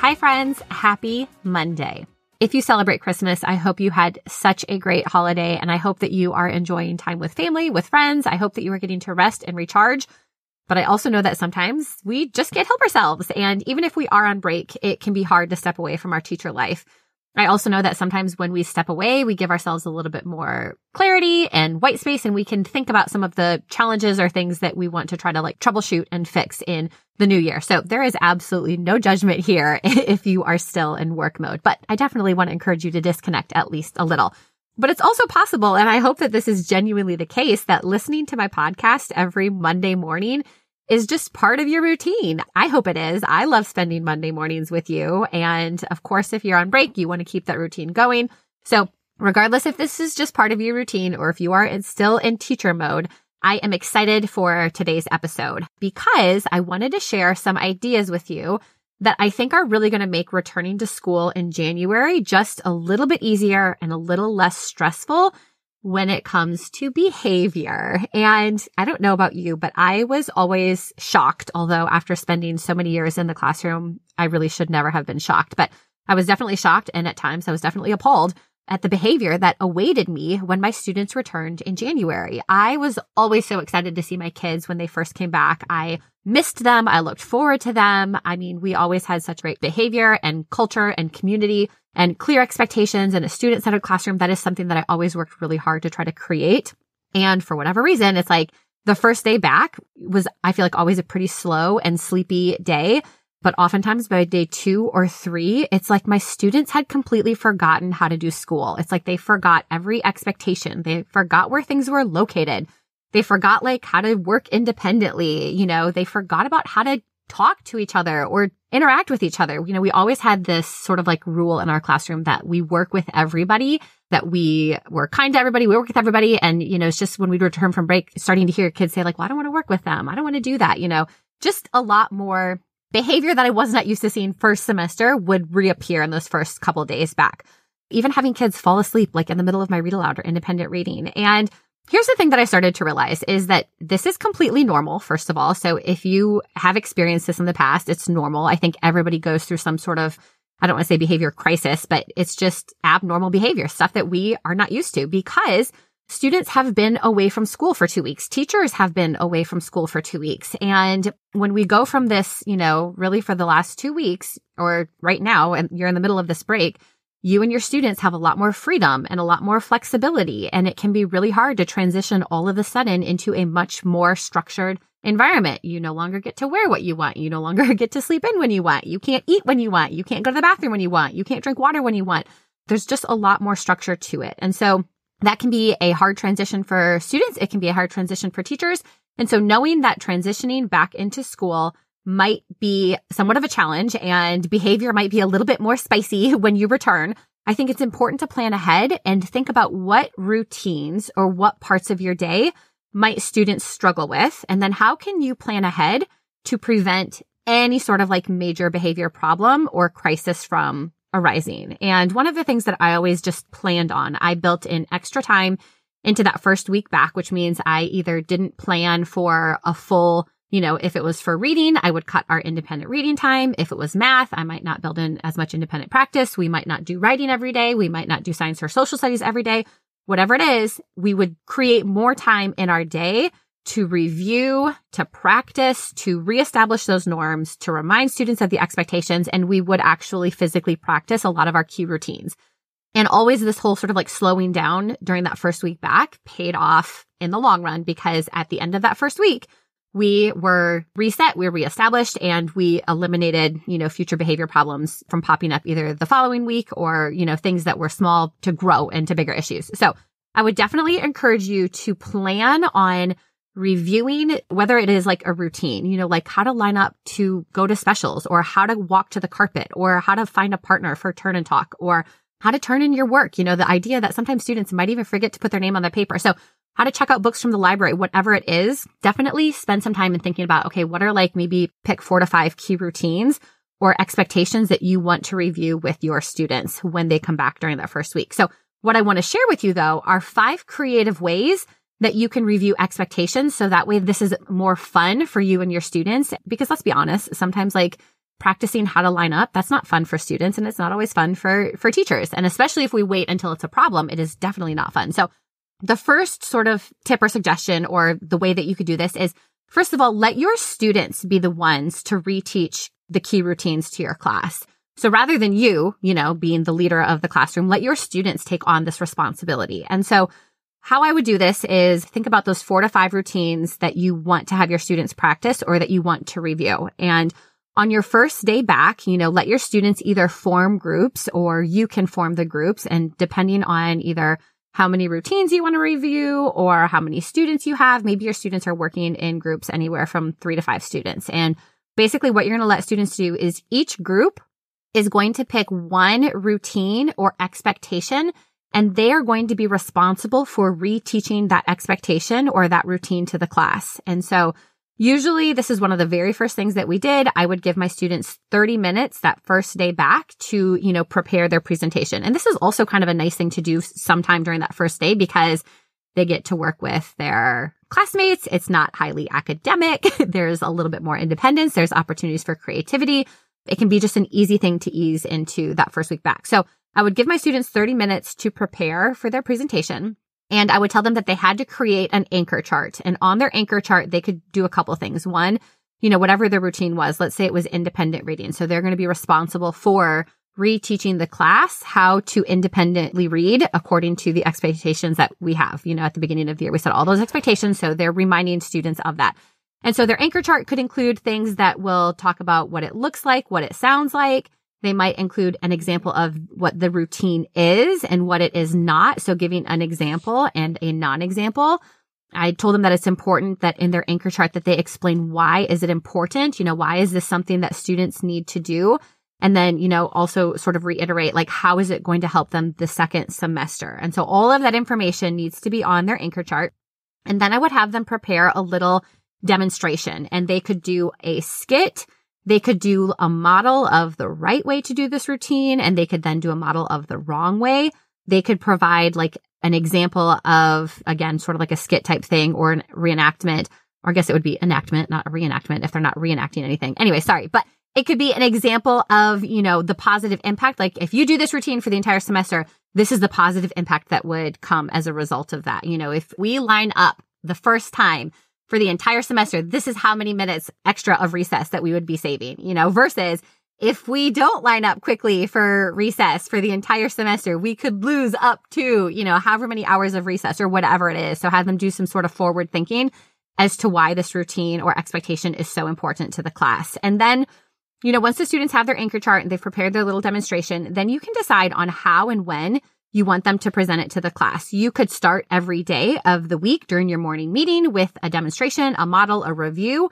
Hi, friends. Happy Monday. If you celebrate Christmas, I hope you had such a great holiday and I hope that you are enjoying time with family, with friends. I hope that you are getting to rest and recharge. But I also know that sometimes we just can't help ourselves. And even if we are on break, it can be hard to step away from our teacher life. I also know that sometimes when we step away, we give ourselves a little bit more clarity and white space and we can think about some of the challenges or things that we want to try to like troubleshoot and fix in the new year. So there is absolutely no judgment here if you are still in work mode, but I definitely want to encourage you to disconnect at least a little. But it's also possible, and I hope that this is genuinely the case, that listening to my podcast every Monday morning is just part of your routine. I hope it is. I love spending Monday mornings with you. And of course, if you're on break, you want to keep that routine going. So regardless if this is just part of your routine or if you are still in teacher mode, I am excited for today's episode because I wanted to share some ideas with you that I think are really going to make returning to school in January just a little bit easier and a little less stressful when it comes to behavior. And I don't know about you, but I was always shocked, although after spending so many years in the classroom, I really should never have been shocked, but I was definitely shocked. And at times I was definitely appalled at the behavior that awaited me when my students returned in January. I was always so excited to see my kids when they first came back. I missed them. I looked forward to them. I mean, we always had such great behavior and culture and community and clear expectations and a student centered classroom. That is something that I always worked really hard to try to create. And for whatever reason, it's like the first day back was, I feel like always a pretty slow and sleepy day. But oftentimes by day two or three, it's like my students had completely forgotten how to do school. It's like they forgot every expectation. They forgot where things were located. They forgot like how to work independently. You know, they forgot about how to talk to each other or interact with each other. You know, we always had this sort of like rule in our classroom that we work with everybody, that we were kind to everybody, we work with everybody. And, you know, it's just when we'd return from break, starting to hear kids say like, well, I don't want to work with them. I don't want to do that. You know, just a lot more behavior that I was not used to seeing first semester would reappear in those first couple days back. Even having kids fall asleep like in the middle of my read aloud or independent reading. And Here's the thing that I started to realize is that this is completely normal, first of all. So if you have experienced this in the past, it's normal. I think everybody goes through some sort of, I don't want to say behavior crisis, but it's just abnormal behavior, stuff that we are not used to because students have been away from school for two weeks. Teachers have been away from school for two weeks. And when we go from this, you know, really for the last two weeks or right now, and you're in the middle of this break, you and your students have a lot more freedom and a lot more flexibility. And it can be really hard to transition all of a sudden into a much more structured environment. You no longer get to wear what you want. You no longer get to sleep in when you want. You can't eat when you want. You can't go to the bathroom when you want. You can't drink water when you want. There's just a lot more structure to it. And so that can be a hard transition for students. It can be a hard transition for teachers. And so knowing that transitioning back into school might be somewhat of a challenge and behavior might be a little bit more spicy when you return. I think it's important to plan ahead and think about what routines or what parts of your day might students struggle with? And then how can you plan ahead to prevent any sort of like major behavior problem or crisis from arising? And one of the things that I always just planned on, I built in extra time into that first week back, which means I either didn't plan for a full you know, if it was for reading, I would cut our independent reading time. If it was math, I might not build in as much independent practice. We might not do writing every day. We might not do science or social studies every day whatever it is, we would create more time in our day to review, to practice, to reestablish those norms, to remind students of the expectations, and we would actually physically practice a lot of our key routines. And always this whole sort of like slowing down during that first week back paid off in the long run because at the end of that first week, we were reset, we were reestablished, and we eliminated, you know, future behavior problems from popping up either the following week or, you know, things that were small to grow into bigger issues. So I would definitely encourage you to plan on reviewing whether it is like a routine, you know, like how to line up to go to specials or how to walk to the carpet or how to find a partner for turn and talk or how to turn in your work. You know, the idea that sometimes students might even forget to put their name on the paper. So how to check out books from the library, whatever it is, definitely spend some time in thinking about, okay, what are like maybe pick four to five key routines or expectations that you want to review with your students when they come back during that first week. So what I want to share with you though are five creative ways that you can review expectations. So that way this is more fun for you and your students. Because let's be honest, sometimes like practicing how to line up, that's not fun for students and it's not always fun for, for teachers. And especially if we wait until it's a problem, it is definitely not fun. So the first sort of tip or suggestion or the way that you could do this is first of all, let your students be the ones to reteach the key routines to your class. So rather than you, you know, being the leader of the classroom, let your students take on this responsibility. And so how I would do this is think about those four to five routines that you want to have your students practice or that you want to review. And on your first day back, you know, let your students either form groups or you can form the groups. And depending on either how many routines you want to review or how many students you have. Maybe your students are working in groups anywhere from three to five students. And basically what you're going to let students do is each group is going to pick one routine or expectation and they are going to be responsible for reteaching that expectation or that routine to the class. And so Usually this is one of the very first things that we did. I would give my students 30 minutes that first day back to, you know, prepare their presentation. And this is also kind of a nice thing to do sometime during that first day because they get to work with their classmates. It's not highly academic. There's a little bit more independence. There's opportunities for creativity. It can be just an easy thing to ease into that first week back. So I would give my students 30 minutes to prepare for their presentation. And I would tell them that they had to create an anchor chart. And on their anchor chart, they could do a couple things. One, you know, whatever their routine was, let's say it was independent reading. So they're going to be responsible for reteaching the class how to independently read according to the expectations that we have. You know, at the beginning of the year, we set all those expectations. So they're reminding students of that. And so their anchor chart could include things that will talk about what it looks like, what it sounds like, they might include an example of what the routine is and what it is not. So giving an example and a non-example. I told them that it's important that in their anchor chart that they explain why is it important? You know, why is this something that students need to do? And then, you know, also sort of reiterate, like, how is it going to help them the second semester? And so all of that information needs to be on their anchor chart. And then I would have them prepare a little demonstration and they could do a skit they could do a model of the right way to do this routine and they could then do a model of the wrong way. They could provide like an example of, again, sort of like a skit type thing or an reenactment, or I guess it would be enactment, not a reenactment if they're not reenacting anything. Anyway, sorry, but it could be an example of, you know, the positive impact. Like if you do this routine for the entire semester, this is the positive impact that would come as a result of that. You know, if we line up the first time for the entire semester, this is how many minutes extra of recess that we would be saving, you know, versus if we don't line up quickly for recess for the entire semester, we could lose up to, you know, however many hours of recess or whatever it is. So have them do some sort of forward thinking as to why this routine or expectation is so important to the class. And then, you know, once the students have their anchor chart and they've prepared their little demonstration, then you can decide on how and when you want them to present it to the class. You could start every day of the week during your morning meeting with a demonstration, a model, a review.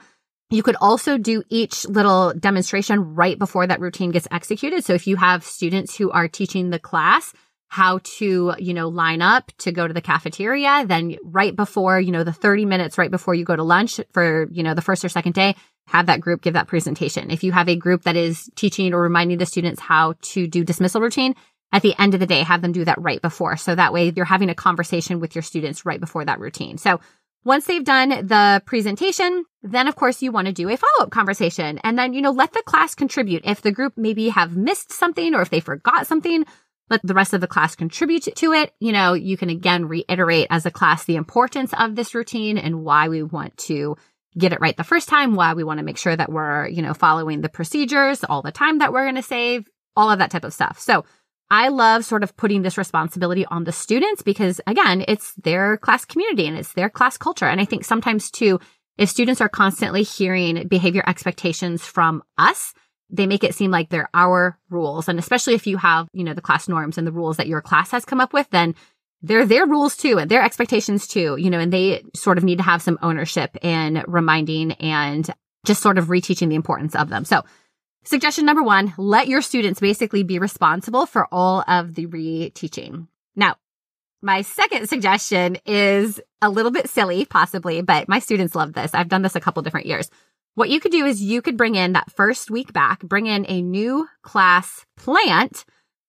You could also do each little demonstration right before that routine gets executed. So if you have students who are teaching the class how to, you know, line up to go to the cafeteria, then right before, you know, the 30 minutes right before you go to lunch for, you know, the first or second day, have that group give that presentation. If you have a group that is teaching or reminding the students how to do dismissal routine, at the end of the day, have them do that right before. So that way you're having a conversation with your students right before that routine. So once they've done the presentation, then of course you want to do a follow up conversation and then, you know, let the class contribute. If the group maybe have missed something or if they forgot something, let the rest of the class contribute to it. You know, you can again reiterate as a class the importance of this routine and why we want to get it right the first time, why we want to make sure that we're, you know, following the procedures, all the time that we're going to save, all of that type of stuff. So I love sort of putting this responsibility on the students because again, it's their class community and it's their class culture. And I think sometimes too, if students are constantly hearing behavior expectations from us, they make it seem like they're our rules. And especially if you have, you know, the class norms and the rules that your class has come up with, then they're their rules too and their expectations too, you know, and they sort of need to have some ownership in reminding and just sort of reteaching the importance of them. So Suggestion number one, let your students basically be responsible for all of the reteaching. Now, my second suggestion is a little bit silly, possibly, but my students love this. I've done this a couple different years. What you could do is you could bring in that first week back, bring in a new class plant.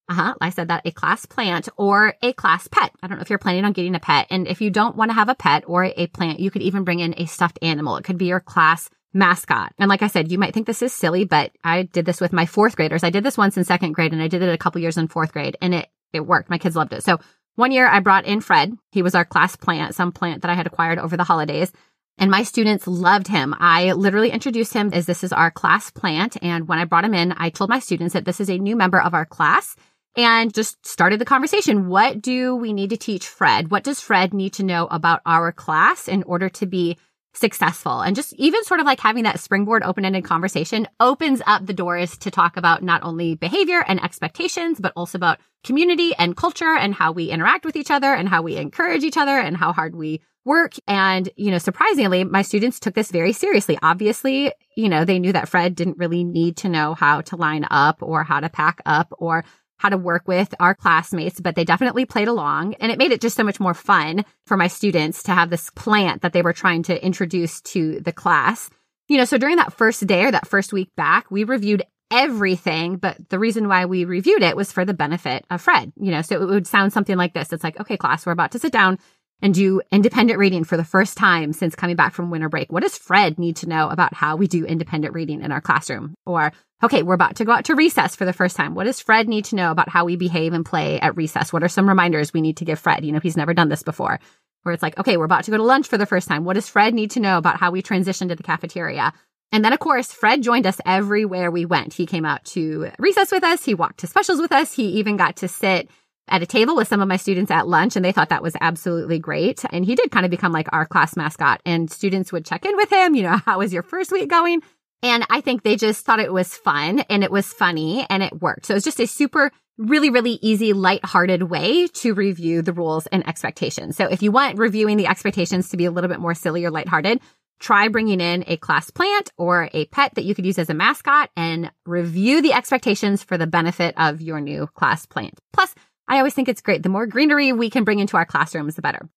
Uh huh. I said that a class plant or a class pet. I don't know if you're planning on getting a pet. And if you don't want to have a pet or a plant, you could even bring in a stuffed animal. It could be your class mascot. And like I said, you might think this is silly, but I did this with my fourth graders. I did this once in second grade and I did it a couple years in fourth grade and it, it worked. My kids loved it. So one year I brought in Fred. He was our class plant, some plant that I had acquired over the holidays. And my students loved him. I literally introduced him as this is our class plant. And when I brought him in, I told my students that this is a new member of our class and just started the conversation. What do we need to teach Fred? What does Fred need to know about our class in order to be successful. And just even sort of like having that springboard open-ended conversation opens up the doors to talk about not only behavior and expectations but also about community and culture and how we interact with each other and how we encourage each other and how hard we work. And you know surprisingly my students took this very seriously. Obviously you know they knew that Fred didn't really need to know how to line up or how to pack up or how to work with our classmates, but they definitely played along and it made it just so much more fun for my students to have this plant that they were trying to introduce to the class. You know, so during that first day or that first week back, we reviewed everything, but the reason why we reviewed it was for the benefit of Fred. You know, so it would sound something like this. It's like, okay, class, we're about to sit down and do independent reading for the first time since coming back from winter break. What does Fred need to know about how we do independent reading in our classroom? Or, okay, we're about to go out to recess for the first time. What does Fred need to know about how we behave and play at recess? What are some reminders we need to give Fred? You know, he's never done this before. Where it's like, okay, we're about to go to lunch for the first time. What does Fred need to know about how we transition to the cafeteria? And then, of course, Fred joined us everywhere we went. He came out to recess with us. He walked to specials with us. He even got to sit at a table with some of my students at lunch and they thought that was absolutely great. And he did kind of become like our class mascot and students would check in with him, you know, how was your first week going? And I think they just thought it was fun and it was funny and it worked. So it was just a super, really, really easy, light-hearted way to review the rules and expectations. So if you want reviewing the expectations to be a little bit more silly or lighthearted, try bringing in a class plant or a pet that you could use as a mascot and review the expectations for the benefit of your new class plant. Plus, I always think it's great. The more greenery we can bring into our classrooms, the better.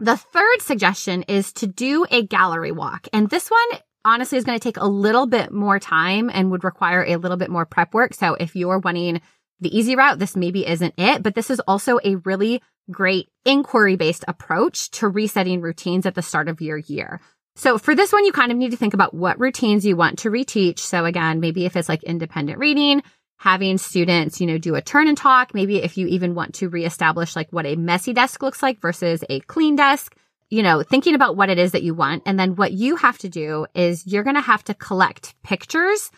The third suggestion is to do a gallery walk. And this one honestly is going to take a little bit more time and would require a little bit more prep work. So if you're wanting the easy route, this maybe isn't it, but this is also a really great inquiry based approach to resetting routines at the start of your year. So for this one, you kind of need to think about what routines you want to reteach. So again, maybe if it's like independent reading, having students, you know, do a turn and talk. Maybe if you even want to reestablish like what a messy desk looks like versus a clean desk, you know, thinking about what it is that you want. And then what you have to do is you're going to have to collect pictures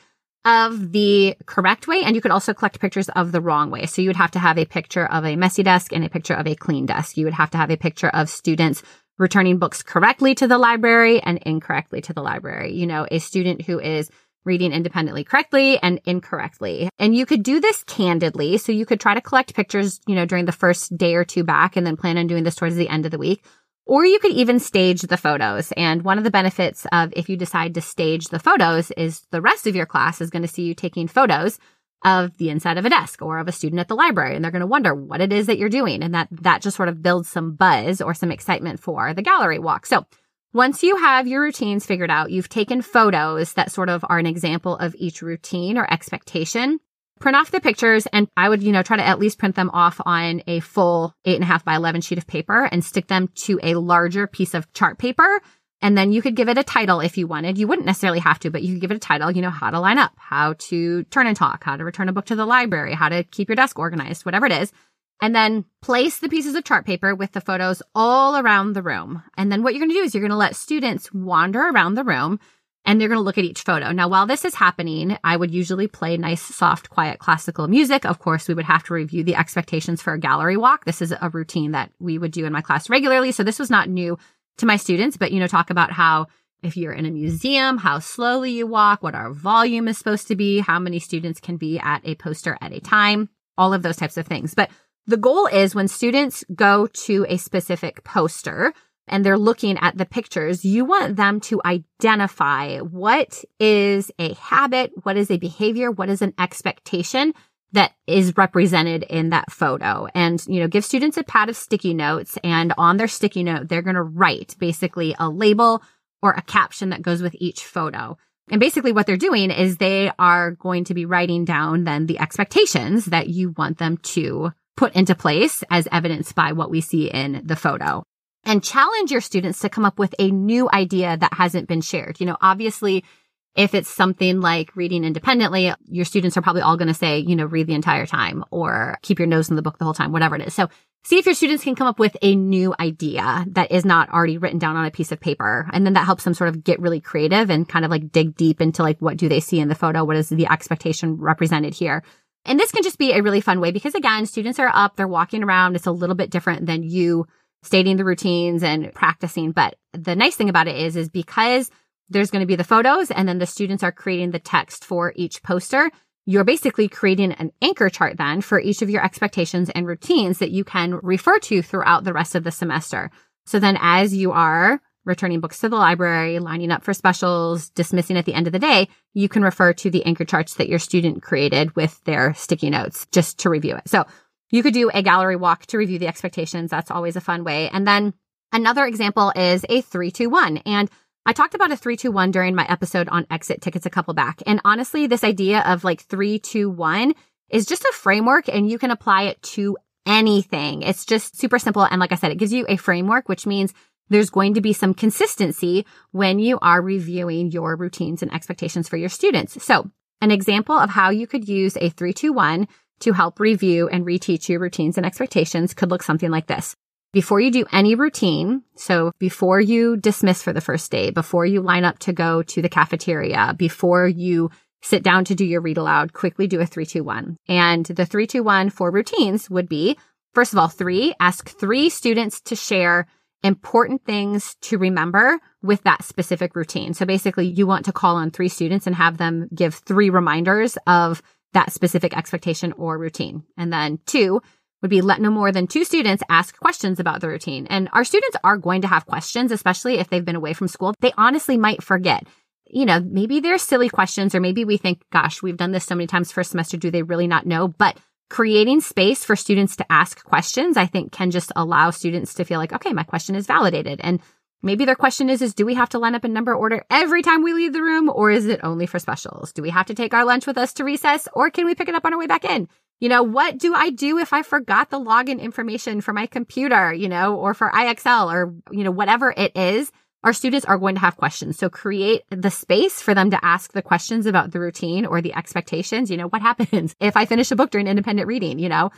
of the correct way. And you could also collect pictures of the wrong way. So you would have to have a picture of a messy desk and a picture of a clean desk. You would have to have a picture of students returning books correctly to the library and incorrectly to the library. You know, a student who is reading independently correctly and incorrectly. And you could do this candidly. So you could try to collect pictures, you know, during the first day or two back and then plan on doing this towards the end of the week. Or you could even stage the photos. And one of the benefits of if you decide to stage the photos is the rest of your class is going to see you taking photos of the inside of a desk or of a student at the library. And they're going to wonder what it is that you're doing. And that, that just sort of builds some buzz or some excitement for the gallery walk. So once you have your routines figured out, you've taken photos that sort of are an example of each routine or expectation print off the pictures and I would, you know, try to at least print them off on a full eight and a half by 11 sheet of paper and stick them to a larger piece of chart paper. And then you could give it a title if you wanted. You wouldn't necessarily have to, but you could give it a title, you know, how to line up, how to turn and talk, how to return a book to the library, how to keep your desk organized, whatever it is. And then place the pieces of chart paper with the photos all around the room. And then what you're going to do is you're going to let students wander around the room and they're going to look at each photo. Now, while this is happening, I would usually play nice, soft, quiet classical music. Of course, we would have to review the expectations for a gallery walk. This is a routine that we would do in my class regularly. So this was not new to my students, but, you know, talk about how if you're in a museum, how slowly you walk, what our volume is supposed to be, how many students can be at a poster at a time, all of those types of things. But the goal is when students go to a specific poster, and they're looking at the pictures, you want them to identify what is a habit, what is a behavior, what is an expectation that is represented in that photo and, you know, give students a pad of sticky notes and on their sticky note, they're going to write basically a label or a caption that goes with each photo. And basically what they're doing is they are going to be writing down then the expectations that you want them to put into place as evidenced by what we see in the photo and challenge your students to come up with a new idea that hasn't been shared. You know, obviously, if it's something like reading independently, your students are probably all going to say, you know, read the entire time or keep your nose in the book the whole time, whatever it is. So see if your students can come up with a new idea that is not already written down on a piece of paper. And then that helps them sort of get really creative and kind of like dig deep into like, what do they see in the photo? What is the expectation represented here? And this can just be a really fun way because again, students are up, they're walking around. It's a little bit different than you stating the routines and practicing. But the nice thing about it is, is because there's going to be the photos and then the students are creating the text for each poster. You're basically creating an anchor chart then for each of your expectations and routines that you can refer to throughout the rest of the semester. So then as you are returning books to the library, lining up for specials, dismissing at the end of the day, you can refer to the anchor charts that your student created with their sticky notes just to review it. So you could do a gallery walk to review the expectations. That's always a fun way. And then another example is a 321. And I talked about a 321 during my episode on exit tickets a couple back. And honestly, this idea of like 321 is just a framework and you can apply it to anything. It's just super simple. And like I said, it gives you a framework, which means there's going to be some consistency when you are reviewing your routines and expectations for your students. So an example of how you could use a 321 to help review and reteach your routines and expectations could look something like this. Before you do any routine, so before you dismiss for the first day, before you line up to go to the cafeteria, before you sit down to do your read aloud, quickly do a 321. And the 321 for routines would be, first of all, three, ask three students to share important things to remember with that specific routine. So basically you want to call on three students and have them give three reminders of that specific expectation or routine. And then two would be let no more than two students ask questions about the routine. And our students are going to have questions, especially if they've been away from school. They honestly might forget. You know, maybe they're silly questions, or maybe we think, gosh, we've done this so many times first semester. Do they really not know? But creating space for students to ask questions, I think can just allow students to feel like, okay, my question is validated. And Maybe their question is, is do we have to line up in number order every time we leave the room or is it only for specials? Do we have to take our lunch with us to recess or can we pick it up on our way back in? You know, what do I do if I forgot the login information for my computer, you know, or for IXL or, you know, whatever it is? Our students are going to have questions. So create the space for them to ask the questions about the routine or the expectations. You know, what happens if I finish a book during independent reading? You know,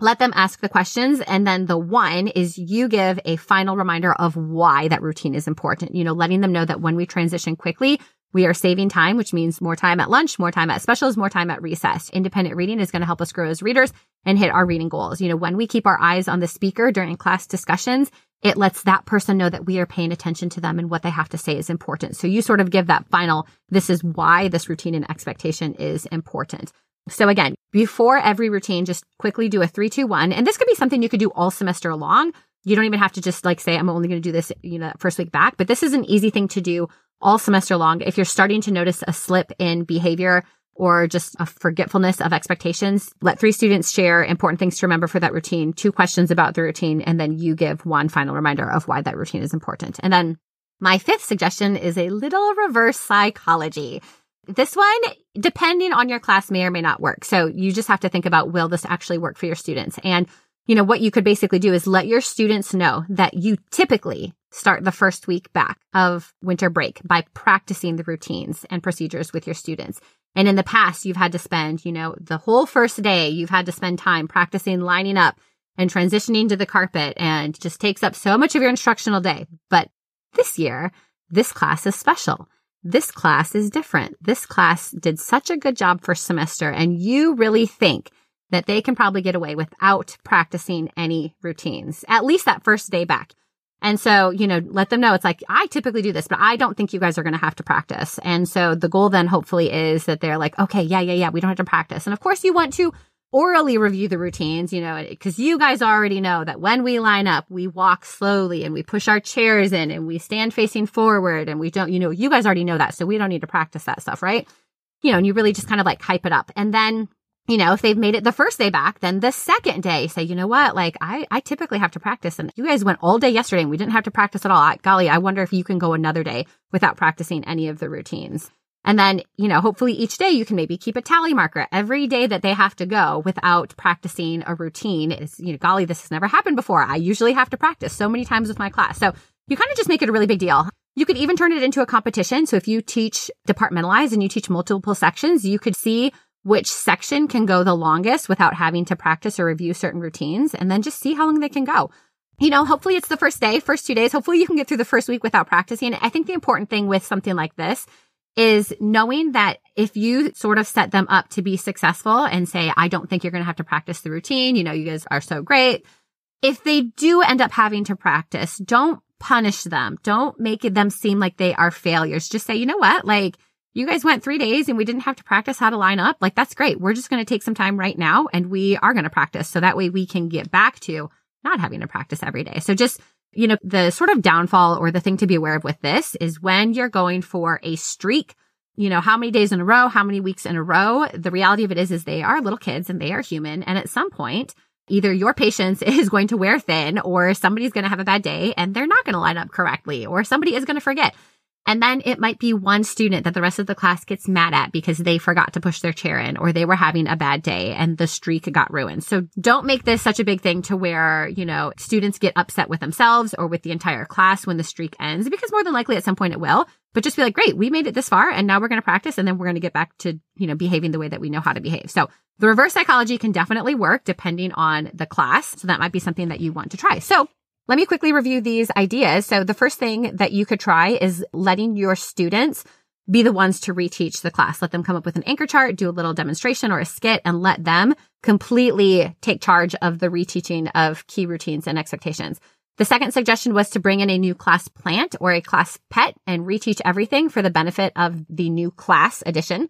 let them ask the questions. And then the one is you give a final reminder of why that routine is important. You know, letting them know that when we transition quickly, we are saving time, which means more time at lunch, more time at specials, more time at recess. Independent reading is going to help us grow as readers and hit our reading goals. You know, when we keep our eyes on the speaker during class discussions, it lets that person know that we are paying attention to them and what they have to say is important. So you sort of give that final, this is why this routine and expectation is important. So again, before every routine, just quickly do a three, two, one. And this could be something you could do all semester long. You don't even have to just like say, I'm only going to do this, you know, first week back, but this is an easy thing to do all semester long. If you're starting to notice a slip in behavior or just a forgetfulness of expectations, let three students share important things to remember for that routine, two questions about the routine, and then you give one final reminder of why that routine is important. And then my fifth suggestion is a little reverse psychology. This one, depending on your class, may or may not work. So you just have to think about, will this actually work for your students? And, you know, what you could basically do is let your students know that you typically start the first week back of winter break by practicing the routines and procedures with your students. And in the past, you've had to spend, you know, the whole first day, you've had to spend time practicing lining up and transitioning to the carpet and just takes up so much of your instructional day. But this year, this class is special this class is different. This class did such a good job first semester and you really think that they can probably get away without practicing any routines, at least that first day back. And so, you know, let them know it's like, I typically do this, but I don't think you guys are going to have to practice. And so the goal then hopefully is that they're like, okay, yeah, yeah, yeah, we don't have to practice. And of course you want to orally review the routines, you know, because you guys already know that when we line up, we walk slowly and we push our chairs in and we stand facing forward and we don't, you know, you guys already know that. So we don't need to practice that stuff, right? You know, and you really just kind of like hype it up. And then, you know, if they've made it the first day back, then the second day say, you know what? Like I, I typically have to practice and you guys went all day yesterday and we didn't have to practice at all. I, golly, I wonder if you can go another day without practicing any of the routines. And then, you know, hopefully each day you can maybe keep a tally marker. Every day that they have to go without practicing a routine is, you know, golly, this has never happened before. I usually have to practice so many times with my class. So you kind of just make it a really big deal. You could even turn it into a competition. So if you teach departmentalized and you teach multiple sections, you could see which section can go the longest without having to practice or review certain routines and then just see how long they can go. You know, hopefully it's the first day, first two days. Hopefully you can get through the first week without practicing. I think the important thing with something like this is knowing that if you sort of set them up to be successful and say, I don't think you're going to have to practice the routine. You know, you guys are so great. If they do end up having to practice, don't punish them. Don't make them seem like they are failures. Just say, you know what? Like you guys went three days and we didn't have to practice how to line up. Like that's great. We're just going to take some time right now and we are going to practice. So that way we can get back to not having to practice every day. So just you know, the sort of downfall or the thing to be aware of with this is when you're going for a streak, you know, how many days in a row, how many weeks in a row. The reality of it is, is they are little kids and they are human. And at some point, either your patience is going to wear thin or somebody's going to have a bad day and they're not going to line up correctly or somebody is going to forget. And then it might be one student that the rest of the class gets mad at because they forgot to push their chair in or they were having a bad day and the streak got ruined. So don't make this such a big thing to where, you know, students get upset with themselves or with the entire class when the streak ends because more than likely at some point it will. But just be like, great, we made it this far and now we're going to practice and then we're going to get back to, you know, behaving the way that we know how to behave. So the reverse psychology can definitely work depending on the class. So that might be something that you want to try. So let me quickly review these ideas. So the first thing that you could try is letting your students be the ones to reteach the class. Let them come up with an anchor chart, do a little demonstration or a skit and let them completely take charge of the reteaching of key routines and expectations. The second suggestion was to bring in a new class plant or a class pet and reteach everything for the benefit of the new class edition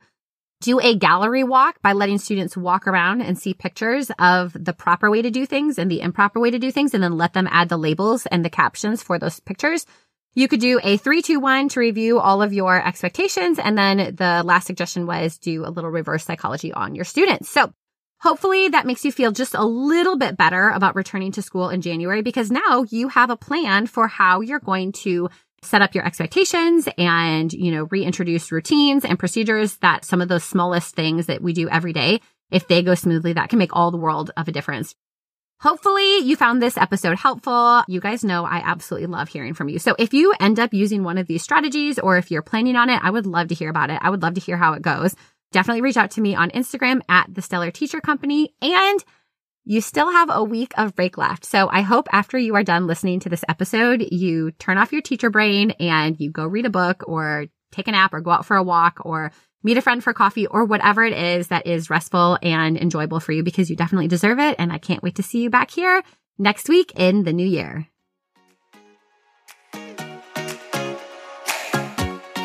do a gallery walk by letting students walk around and see pictures of the proper way to do things and the improper way to do things, and then let them add the labels and the captions for those pictures. You could do a three, two, one to review all of your expectations. And then the last suggestion was do a little reverse psychology on your students. So hopefully that makes you feel just a little bit better about returning to school in January because now you have a plan for how you're going to set up your expectations and, you know, reintroduce routines and procedures that some of those smallest things that we do every day, if they go smoothly, that can make all the world of a difference. Hopefully you found this episode helpful. You guys know I absolutely love hearing from you. So if you end up using one of these strategies or if you're planning on it, I would love to hear about it. I would love to hear how it goes. Definitely reach out to me on Instagram at the Stellar Teacher Company and you still have a week of break left. So I hope after you are done listening to this episode, you turn off your teacher brain and you go read a book or take a nap or go out for a walk or meet a friend for coffee or whatever it is that is restful and enjoyable for you because you definitely deserve it. And I can't wait to see you back here next week in the new year.